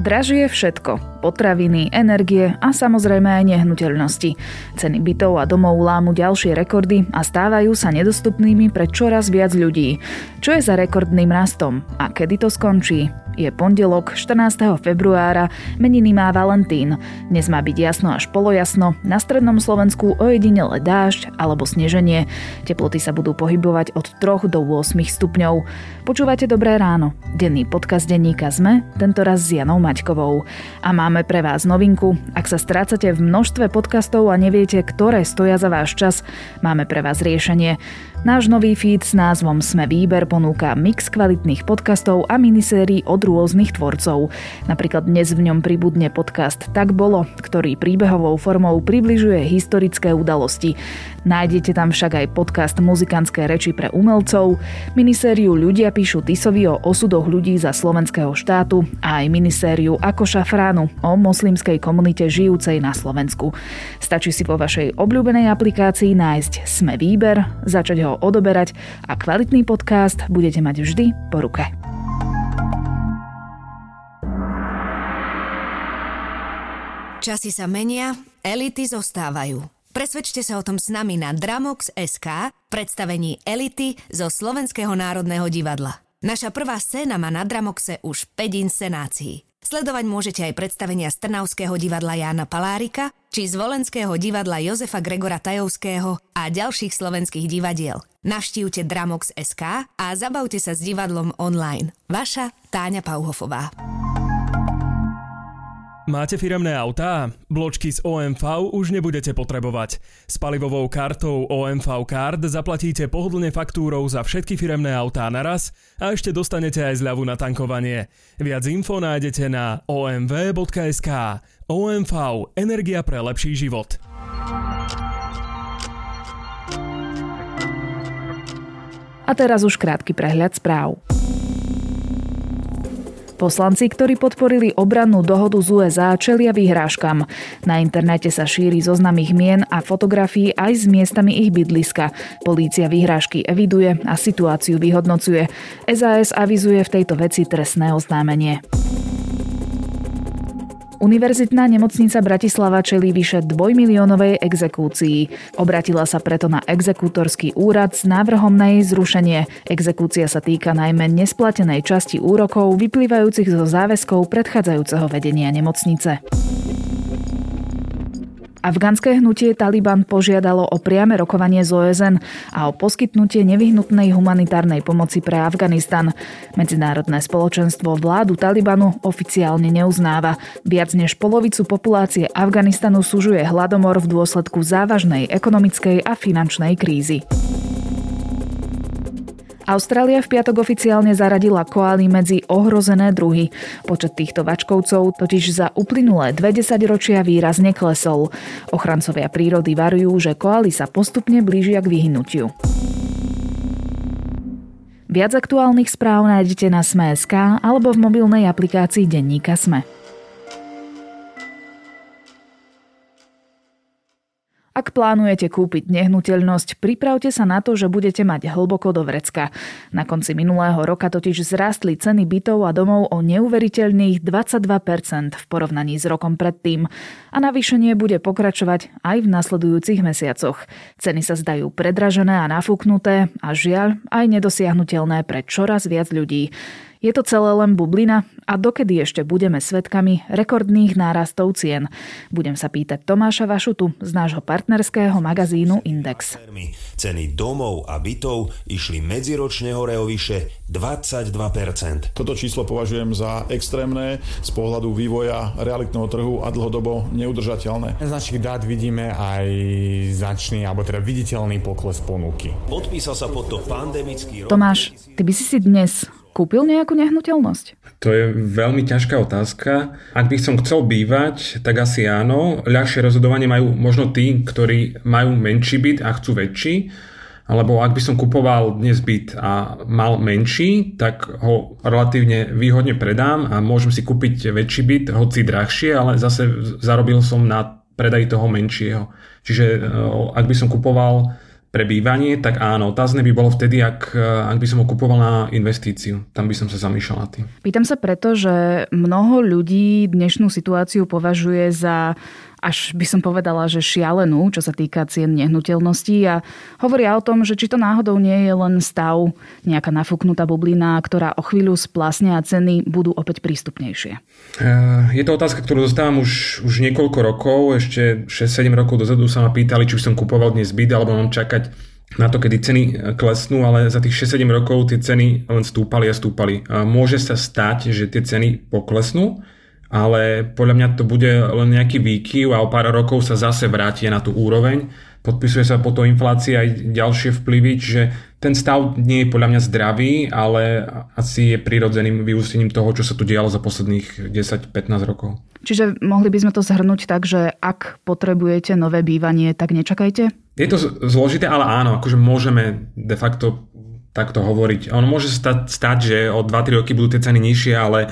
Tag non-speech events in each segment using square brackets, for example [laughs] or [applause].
Dražie všetko. Potraviny, energie a samozrejme aj nehnuteľnosti. Ceny bytov a domov lámu ďalšie rekordy a stávajú sa nedostupnými pre čoraz viac ľudí. Čo je za rekordným rastom a kedy to skončí? Je pondelok 14. februára, meniny má Valentín. Dnes má byť jasno až polojasno, na strednom Slovensku ojedinele dážď alebo sneženie. Teploty sa budú pohybovať od 3 do 8 stupňov. Počúvate Dobré ráno. Denný podcast denníka ZME, tento raz s Janou Maťkovou. A máme pre vás novinku. Ak sa strácate v množstve podcastov a neviete, ktoré stoja za váš čas, máme pre vás riešenie. Náš nový feed s názvom Sme výber ponúka mix kvalitných podcastov a minisérií od rôznych tvorcov. Napríklad dnes v ňom pribudne podcast Tak bolo, ktorý príbehovou formou približuje historické udalosti. Nájdete tam však aj podcast Muzikantské reči pre umelcov, minisériu Ľudia píšu Tisovi o osudoch ľudí za slovenského štátu a aj minisériu Ako šafránu o moslimskej komunite žijúcej na Slovensku. Stačí si vo vašej obľúbenej aplikácii nájsť Sme výber, začať ho odoberať a kvalitný podcast budete mať vždy po ruke. Časy sa menia, elity zostávajú. Presvedčte sa o tom s nami na Dramox.sk predstavení Elity zo Slovenského národného divadla. Naša prvá scéna má na Dramoxe už 5 inscenácií. Sledovať môžete aj predstavenia z Trnavského divadla Jána Palárika či z Volenského divadla Jozefa Gregora Tajovského a ďalších slovenských divadiel. Navštívte Dramox.sk a zabavte sa s divadlom online. Vaša Táňa Pauhofová. Máte firemné autá? Bločky z OMV už nebudete potrebovať. S palivovou kartou OMV Card zaplatíte pohodlne faktúrou za všetky firemné autá naraz a ešte dostanete aj zľavu na tankovanie. Viac info nájdete na omv.sk. OMV. Energia pre lepší život. A teraz už krátky prehľad správ. Poslanci, ktorí podporili obrannú dohodu z USA, čelia vyhrážkam. Na internete sa šíri zoznam ich mien a fotografií aj s miestami ich bydliska. Polícia vyhrážky eviduje a situáciu vyhodnocuje. SAS avizuje v tejto veci trestné oznámenie. Univerzitná nemocnica Bratislava čelí vyše dvojmiliónovej exekúcii. Obratila sa preto na exekútorský úrad s návrhom na jej zrušenie. Exekúcia sa týka najmä nesplatenej časti úrokov vyplývajúcich zo záväzkov predchádzajúceho vedenia nemocnice. Afganské hnutie Taliban požiadalo o priame rokovanie z OSN a o poskytnutie nevyhnutnej humanitárnej pomoci pre Afganistan. Medzinárodné spoločenstvo vládu Talibanu oficiálne neuznáva. Viac než polovicu populácie Afganistanu sužuje hladomor v dôsledku závažnej ekonomickej a finančnej krízy. Austrália v piatok oficiálne zaradila koály medzi ohrozené druhy. Počet týchto vačkovcov totiž za uplynulé 20 ročia výrazne klesol. Ochrancovia prírody varujú, že koály sa postupne blížia k vyhnutiu. Viac aktuálnych správ nájdete na Sme.sk alebo v mobilnej aplikácii Denníka Sme. Ak plánujete kúpiť nehnuteľnosť, pripravte sa na to, že budete mať hlboko do vrecka. Na konci minulého roka totiž zrástli ceny bytov a domov o neuveriteľných 22% v porovnaní s rokom predtým. A navýšenie bude pokračovať aj v nasledujúcich mesiacoch. Ceny sa zdajú predražené a nafúknuté a žiaľ aj nedosiahnutelné pre čoraz viac ľudí. Je to celé len bublina a dokedy ešte budeme svetkami rekordných nárastov cien? Budem sa pýtať Tomáša Vašutu z nášho partnerského magazínu Index. Ceny domov a bytov išli medziročne hore o vyše 22%. Toto číslo považujem za extrémne z pohľadu vývoja realitného trhu a dlhodobo neudržateľné. Z našich dát vidíme aj značný, alebo teda viditeľný pokles ponuky. Podpísal sa pod to pandemický rok. Tomáš, ty by si si dnes kúpil nejakú nehnuteľnosť? To je veľmi ťažká otázka. Ak by som chcel bývať, tak asi áno. Ľahšie rozhodovanie majú možno tí, ktorí majú menší byt a chcú väčší. Alebo ak by som kupoval dnes byt a mal menší, tak ho relatívne výhodne predám a môžem si kúpiť väčší byt, hoci drahšie, ale zase zarobil som na predaj toho menšieho. Čiže eh, ak by som kupoval pre bývanie, tak áno, otázne by bolo vtedy, ak, ak by som ho na investíciu. Tam by som sa zamýšľal nad tým. Pýtam sa preto, že mnoho ľudí dnešnú situáciu považuje za až by som povedala, že šialenú, čo sa týka cien nehnuteľností a hovoria o tom, že či to náhodou nie je len stav, nejaká nafúknutá bublina, ktorá o chvíľu splasne a ceny budú opäť prístupnejšie. Eh, je to otázka, ktorú dostávam už, už niekoľko rokov. Ešte 6-7 rokov dozadu sa ma pýtali, či by som kupoval dnes byt, alebo mám čakať na to, kedy ceny klesnú, ale za tých 6-7 rokov tie ceny len stúpali a stúpali. Môže sa stať, že tie ceny poklesnú, ale podľa mňa to bude len nejaký výkyv a o pár rokov sa zase vráti na tú úroveň. Podpisuje sa po to inflácia aj ďalšie vplyvy, čiže ten stav nie je podľa mňa zdravý, ale asi je prirodzeným vyústením toho, čo sa tu dialo za posledných 10-15 rokov. Čiže mohli by sme to zhrnúť tak, že ak potrebujete nové bývanie, tak nečakajte? Je to zložité, ale áno, akože môžeme de facto takto hovoriť. Ono môže stať, stať že o 2-3 roky budú tie ceny nižšie, ale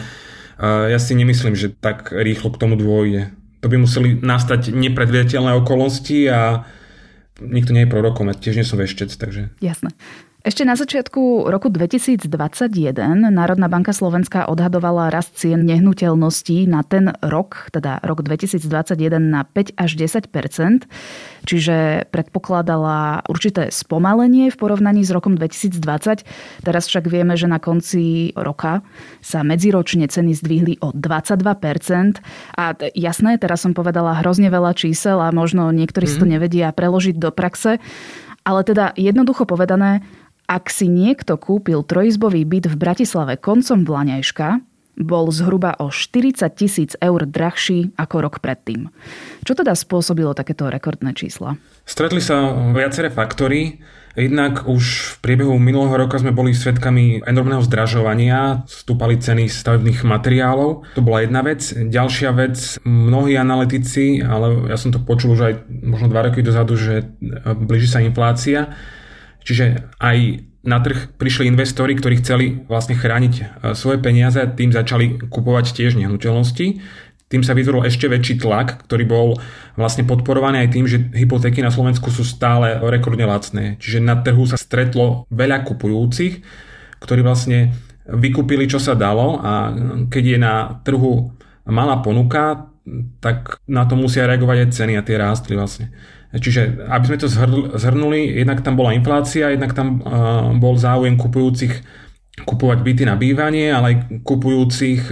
ja si nemyslím, že tak rýchlo k tomu dôjde. To by museli nastať nepredvidateľné okolnosti a nikto nie je prorokom, ja tiež nie som veštec, takže... Jasné. Ešte na začiatku roku 2021 Národná banka Slovenska odhadovala rast cien nehnuteľností na ten rok, teda rok 2021 na 5 až 10% čiže predpokladala určité spomalenie v porovnaní s rokom 2020. Teraz však vieme, že na konci roka sa medziročne ceny zdvihli o 22% A jasné, teraz som povedala hrozne veľa čísel a možno niektorí mm. si to mhm. nevedia preložiť do praxe, ale teda jednoducho povedané, ak si niekto kúpil trojizbový byt v Bratislave koncom Blaňajška, bol zhruba o 40 tisíc eur drahší ako rok predtým. Čo teda spôsobilo takéto rekordné čísla? Stretli sa viaceré faktory. Jednak už v priebehu minulého roka sme boli svedkami enormného zdražovania, stúpali ceny stavebných materiálov. To bola jedna vec. Ďalšia vec, mnohí analytici, ale ja som to počul už aj možno dva roky dozadu, že blíži sa inflácia Čiže aj na trh prišli investori, ktorí chceli vlastne chrániť e, svoje peniaze tým začali kupovať tiež nehnuteľnosti. Tým sa vytvoril ešte väčší tlak, ktorý bol vlastne podporovaný aj tým, že hypotéky na Slovensku sú stále rekordne lacné. Čiže na trhu sa stretlo veľa kupujúcich, ktorí vlastne vykúpili, čo sa dalo a keď je na trhu malá ponuka, tak na to musia reagovať aj ceny a tie rástli vlastne. Čiže aby sme to zhrnuli, jednak tam bola inflácia, jednak tam bol záujem kupujúcich kupovať byty na bývanie, ale aj kupujúcich,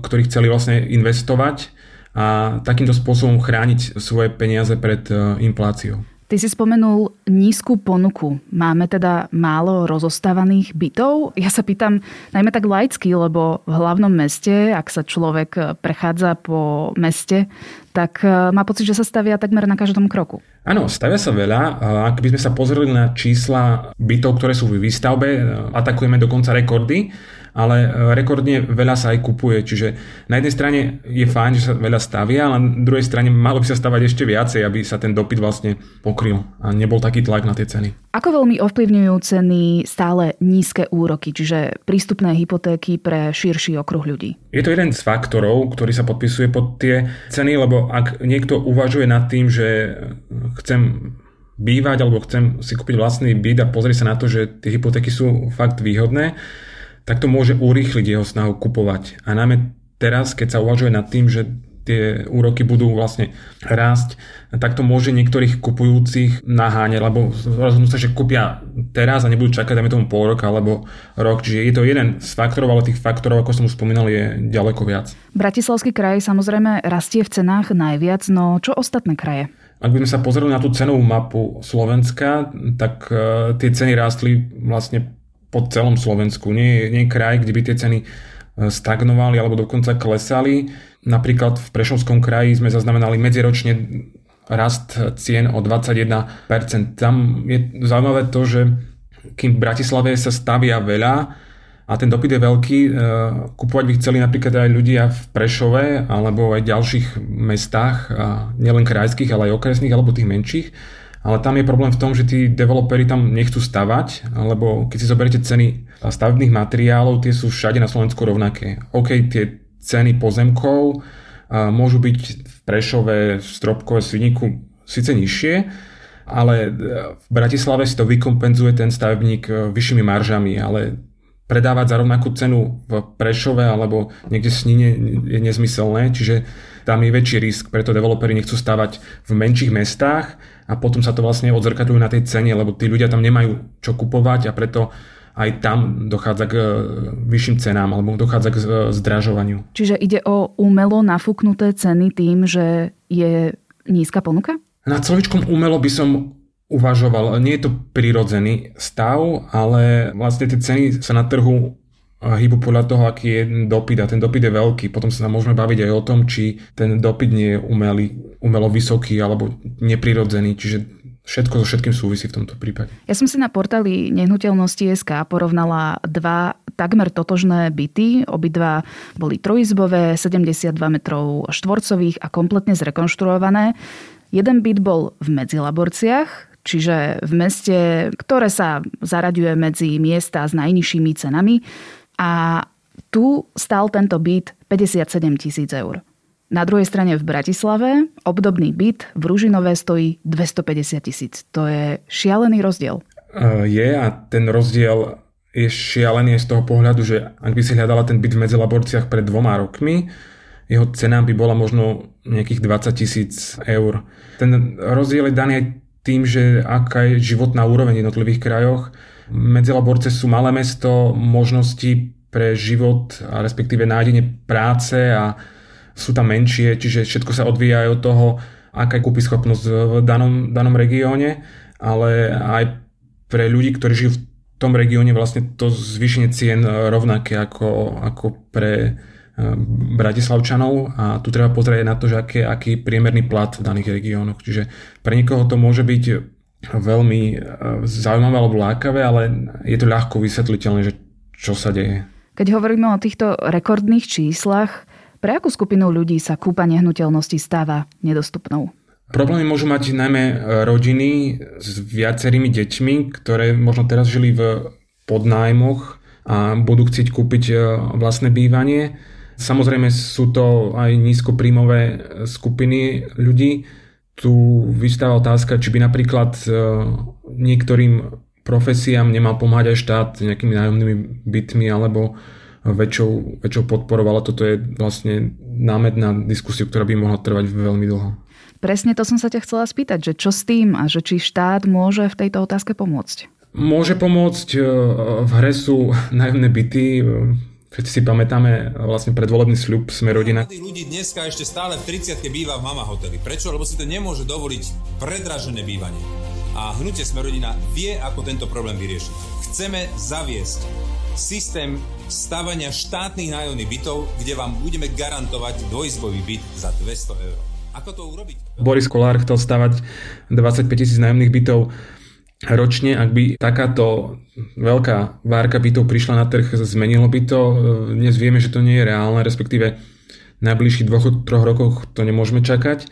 ktorí chceli vlastne investovať a takýmto spôsobom chrániť svoje peniaze pred infláciou. Ty si spomenul nízku ponuku. Máme teda málo rozostávaných bytov? Ja sa pýtam najmä tak laicky, lebo v hlavnom meste, ak sa človek prechádza po meste, tak e, má pocit, že sa stavia takmer na každom kroku. Áno, stavia sa veľa. Ak by sme sa pozreli na čísla bytov, ktoré sú v výstavbe, atakujeme dokonca rekordy ale e, rekordne veľa sa aj kupuje. Čiže na jednej strane je fajn, že sa veľa stavia, ale na druhej strane malo by sa stavať ešte viacej, aby sa ten dopyt vlastne pokryl a nebol taký tlak na tie ceny. Ako veľmi ovplyvňujú ceny stále nízke úroky, čiže prístupné hypotéky pre širší okruh ľudí? Je to jeden z faktorov, ktorý sa podpisuje pod tie ceny, lebo ak niekto uvažuje nad tým, že chcem bývať alebo chcem si kúpiť vlastný byt a pozrieť sa na to, že tie hypotéky sú fakt výhodné, tak to môže urýchliť jeho snahu kupovať. A najmä teraz, keď sa uvažuje nad tým, že tie úroky budú vlastne rásť, tak to môže niektorých kupujúcich naháňať, lebo rozhodnú sa, že kúpia teraz a nebudú čakať, dajme tomu pol roka alebo rok. Čiže je to jeden z faktorov, ale tých faktorov, ako som už spomínal, je ďaleko viac. Bratislavský kraj samozrejme rastie v cenách najviac, no čo ostatné kraje? Ak by sme sa pozreli na tú cenovú mapu Slovenska, tak uh, tie ceny rástli vlastne po celom Slovensku. Nie, nie je kraj, kde by tie ceny e, stagnovali alebo dokonca klesali. Napríklad v Prešovskom kraji sme zaznamenali medziročne rast cien o 21%. Tam je zaujímavé to, že kým v Bratislave sa stavia veľa a ten dopyt je veľký, e, kupovať by chceli napríklad aj ľudia v Prešove alebo aj ďalších mestách, nielen krajských, ale aj okresných alebo tých menších ale tam je problém v tom, že tí developeri tam nechcú stavať, lebo keď si zoberiete ceny stavebných materiálov, tie sú všade na Slovensku rovnaké. OK, tie ceny pozemkov môžu byť v Prešove, v Stropkove, Sviniku síce nižšie, ale v Bratislave si to vykompenzuje ten stavebník vyššími maržami, ale predávať za rovnakú cenu v Prešove alebo niekde v Snine je nezmyselné, čiže tam je väčší risk, preto developeri nechcú stavať v menších mestách a potom sa to vlastne odzrkadľuje na tej cene, lebo tí ľudia tam nemajú čo kupovať a preto aj tam dochádza k e, vyšším cenám alebo dochádza k e, zdražovaniu. Čiže ide o umelo nafúknuté ceny tým, že je nízka ponuka? Na slovičkom umelo by som uvažoval. Nie je to prirodzený stav, ale vlastne tie ceny sa na trhu hýbu podľa toho, aký je dopyt a ten dopyt je veľký. Potom sa môžeme baviť aj o tom, či ten dopyt nie je umelý, umelo vysoký alebo neprirodzený. Čiže všetko so všetkým súvisí v tomto prípade. Ja som si na portáli nehnuteľnosti SK porovnala dva takmer totožné byty. Obidva boli trojizbové, 72 metrov štvorcových a kompletne zrekonštruované. Jeden byt bol v Medzilaborciach, čiže v meste, ktoré sa zaraďuje medzi miesta s najnižšími cenami. A tu stal tento byt 57 tisíc eur. Na druhej strane v Bratislave obdobný byt v Ružinové stojí 250 tisíc. To je šialený rozdiel. E, je a ten rozdiel je šialený z toho pohľadu, že ak by si hľadala ten byt v Medzilaborciach pred dvoma rokmi, jeho cena by bola možno nejakých 20 tisíc eur. Ten rozdiel je daný aj tým, že aká je životná úroveň v jednotlivých krajoch. Medzilaborce sú malé mesto, možnosti pre život a respektíve nájdenie práce a sú tam menšie, čiže všetko sa odvíja aj od toho, aká je kúpyschopnosť v danom, danom regióne, ale aj pre ľudí, ktorí žijú v tom regióne vlastne to zvýšenie cien rovnaké ako, ako pre Bratislavčanov a tu treba pozrieť na to, že aký, aký priemerný plat v daných regiónoch. Čiže pre niekoho to môže byť veľmi e, zaujímavé alebo lákavé, ale je to ľahko vysvetliteľné, že čo sa deje. Keď hovoríme o týchto rekordných číslach, pre akú skupinu ľudí sa kúpa nehnuteľnosti stáva nedostupnou? Problémy môžu mať najmä e, rodiny s viacerými deťmi, ktoré možno teraz žili v podnájmoch a budú chcieť kúpiť e, vlastné bývanie Samozrejme sú to aj nízkopríjmové skupiny ľudí. Tu vystáva otázka, či by napríklad e, niektorým profesiám nemal pomáhať aj štát nejakými nájomnými bytmi alebo väčšou, väčšou podporou, ale toto je vlastne námed na diskusiu, ktorá by mohla trvať veľmi dlho. Presne to som sa ťa chcela spýtať, že čo s tým a že či štát môže v tejto otázke pomôcť? Môže pomôcť, e, v hre sú [laughs] nájomné byty, Všetci si pamätáme vlastne predvolebný sľub Sme rodina. Mladí ľudí dneska ešte stále v 30 býva v mama hoteli. Prečo? Lebo si to nemôže dovoliť predražené bývanie. A hnutie Sme rodina vie, ako tento problém vyriešiť. Chceme zaviesť systém stavania štátnych nájomných bytov, kde vám budeme garantovať dvojizbový byt za 200 eur. Ako to urobiť? Boris Kolár chcel stavať 25 tisíc nájomných bytov ročne, ak by takáto veľká várka bytov prišla na trh, zmenilo by to. Dnes vieme, že to nie je reálne, respektíve najbližších dvoch, troch rokoch to nemôžeme čakať.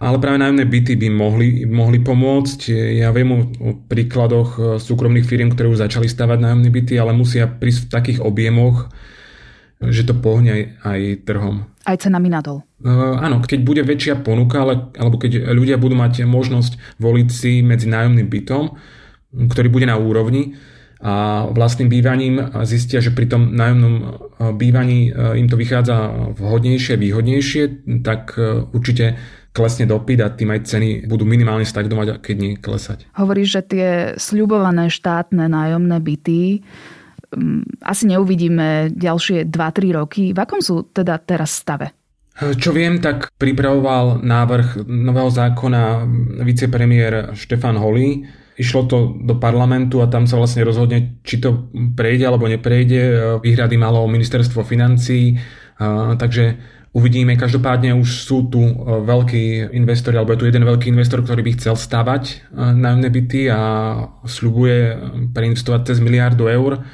Ale práve nájomné byty by mohli, mohli pomôcť. Ja viem o, príkladoch súkromných firiem, ktoré už začali stavať nájomné byty, ale musia prísť v takých objemoch, že to pohne aj, aj trhom. Aj cenami nadol. Uh, áno, keď bude väčšia ponuka, ale, alebo keď ľudia budú mať možnosť voliť si medzi nájomným bytom, ktorý bude na úrovni a vlastným bývaním zistia, že pri tom nájomnom e, bývaní e, im to vychádza vhodnejšie, výhodnejšie, tak určite klesne dopyt a tým aj ceny budú minimálne stagnovať, keď nie klesať. Hovoríš, že tie sľubované štátne nájomné byty asi neuvidíme ďalšie 2-3 roky. V akom sú teda teraz stave? Čo viem, tak pripravoval návrh nového zákona vicepremiér Štefan Holý. Išlo to do parlamentu a tam sa vlastne rozhodne, či to prejde alebo neprejde. Výhrady malo ministerstvo financí, takže uvidíme. Každopádne už sú tu veľkí investori, alebo je tu jeden veľký investor, ktorý by chcel stavať nájomné byty a sľubuje preinvestovať cez miliardu eur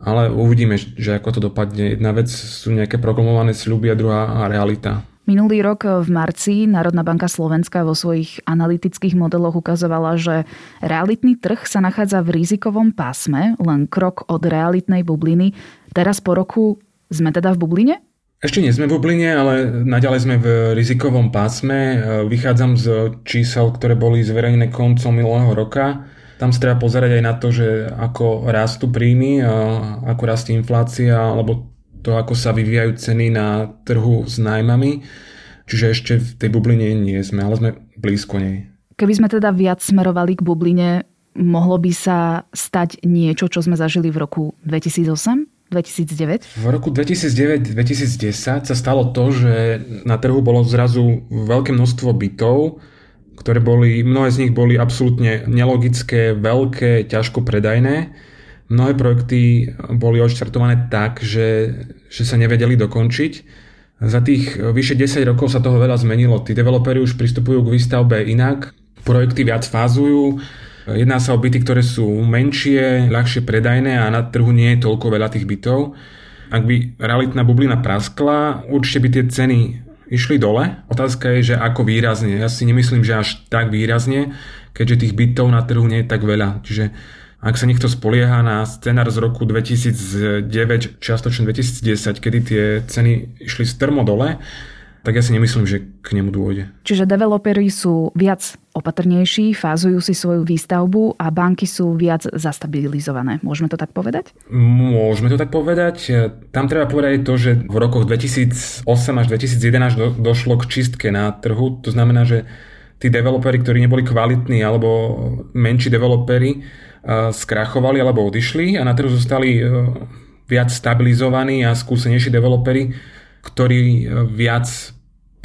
ale uvidíme, že ako to dopadne. Jedna vec sú nejaké proklamované sľuby a druhá realita. Minulý rok v marci Národná banka Slovenska vo svojich analytických modeloch ukazovala, že realitný trh sa nachádza v rizikovom pásme, len krok od realitnej bubliny. Teraz po roku sme teda v bubline? Ešte nie sme v bubline, ale naďalej sme v rizikovom pásme. Vychádzam z čísel, ktoré boli zverejnené koncom minulého roka. Tam sa treba pozerať aj na to, že ako rastú príjmy, ako rastie inflácia, alebo to, ako sa vyvíjajú ceny na trhu s nájmami. Čiže ešte v tej bubline nie sme, ale sme blízko nej. Keby sme teda viac smerovali k bubline, mohlo by sa stať niečo, čo sme zažili v roku 2008? 2009? V roku 2009-2010 sa stalo to, že na trhu bolo zrazu veľké množstvo bytov, ktoré boli, mnohé z nich boli absolútne nelogické, veľké, ťažko predajné. Mnohé projekty boli odštartované tak, že, že sa nevedeli dokončiť. Za tých vyše 10 rokov sa toho veľa zmenilo. Tí developeri už pristupujú k výstavbe inak, projekty viac fázujú, Jedná sa o byty, ktoré sú menšie, ľahšie predajné a na trhu nie je toľko veľa tých bytov. Ak by realitná bublina praskla, určite by tie ceny išli dole. Otázka je, že ako výrazne. Ja si nemyslím, že až tak výrazne, keďže tých bytov na trhu nie je tak veľa. Čiže ak sa niekto spolieha na scenár z roku 2009, čiastočne 2010, kedy tie ceny išli strmo dole, tak ja si nemyslím, že k nemu dôjde. Čiže developeri sú viac opatrnejší, fázujú si svoju výstavbu a banky sú viac zastabilizované. Môžeme to tak povedať? Môžeme to tak povedať. Tam treba povedať to, že v rokoch 2008 až 2011 do, došlo k čistke na trhu. To znamená, že tí developeri, ktorí neboli kvalitní alebo menší developeri, skrachovali alebo odišli a na trhu zostali e, viac stabilizovaní a skúsenejší developeri, ktorí e, viac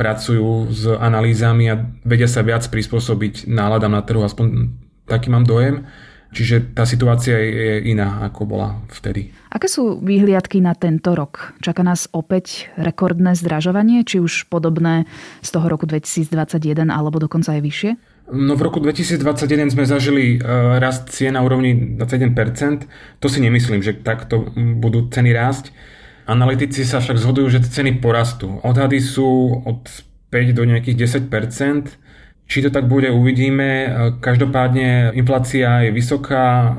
pracujú s analýzami a vedia sa viac prispôsobiť náladám na trhu, aspoň taký mám dojem. Čiže tá situácia je iná, ako bola vtedy. Aké sú výhliadky na tento rok? Čaká nás opäť rekordné zdražovanie, či už podobné z toho roku 2021 alebo dokonca aj vyššie? No v roku 2021 sme zažili e, rast cien na úrovni 21%. To si nemyslím, že takto budú ceny rásť. Analytici sa však zhodujú, že ceny porastú. Odhady sú od 5 do nejakých 10%. Či to tak bude, uvidíme. Každopádne inflácia je vysoká.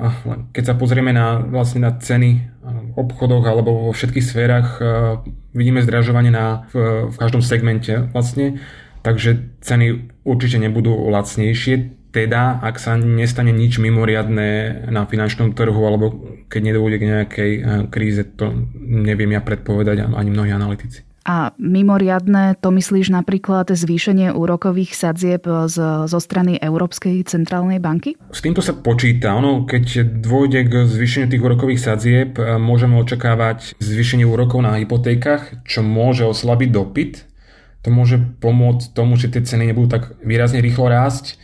Keď sa pozrieme na, vlastne na ceny v obchodoch alebo vo všetkých sférach, vidíme zdražovanie na, v, v každom segmente vlastne. Takže ceny určite nebudú lacnejšie teda, ak sa nestane nič mimoriadné na finančnom trhu alebo keď nedôjde k nejakej eh, kríze, to neviem ja predpovedať ani mnohí analytici. A mimoriadne to myslíš napríklad zvýšenie úrokových sadzieb z, zo strany Európskej centrálnej banky? S týmto sa počíta. Ono, keď dôjde k zvýšeniu tých úrokových sadzieb, eh, môžeme očakávať zvýšenie úrokov na hypotékach, čo môže oslabiť dopyt. To môže pomôcť tomu, že tie ceny nebudú tak výrazne rýchlo rásť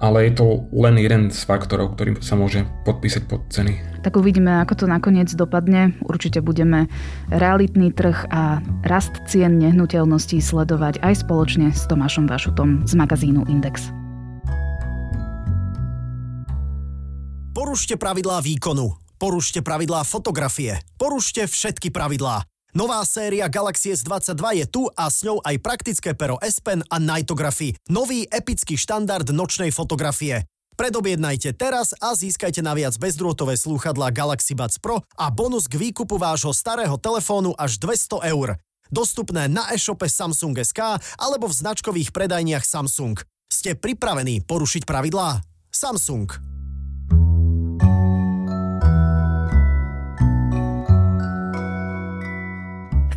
ale je to len jeden z faktorov, ktorým sa môže podpísať pod ceny. Tak uvidíme, ako to nakoniec dopadne. Určite budeme realitný trh a rast cien nehnuteľností sledovať aj spoločne s Tomášom Vašutom z magazínu Index. Porušte pravidlá výkonu. Porušte pravidlá fotografie. Porušte všetky pravidlá. Nová séria Galaxy S22 je tu a s ňou aj praktické pero S Pen a Nightography, nový epický štandard nočnej fotografie. Predobjednajte teraz a získajte naviac bezdrôtové slúchadlá Galaxy Buds Pro a bonus k výkupu vášho starého telefónu až 200 eur. Dostupné na e-shope Samsung SK alebo v značkových predajniach Samsung. Ste pripravení porušiť pravidlá? Samsung.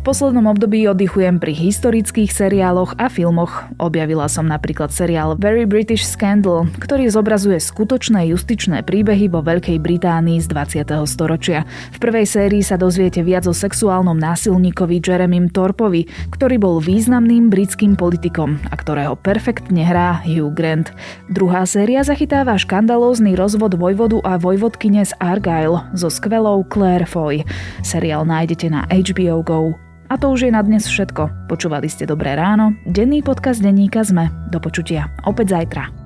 Poslednom období oddychujem pri historických seriáloch a filmoch. Objavila som napríklad seriál Very British Scandal, ktorý zobrazuje skutočné justičné príbehy vo Veľkej Británii z 20. storočia. V prvej sérii sa dozviete viac o sexuálnom násilníkovi Jeremym Torpovi, ktorý bol významným britským politikom a ktorého perfektne hrá Hugh Grant. Druhá séria zachytáva škandalózny rozvod vojvodu a vojvodkyne z Argyle so skvelou Claire Foy. Seriál nájdete na HBO Go. A to už je na dnes všetko. Počúvali ste Dobré ráno, denný podcast denníka Sme. Do počutia opäť zajtra.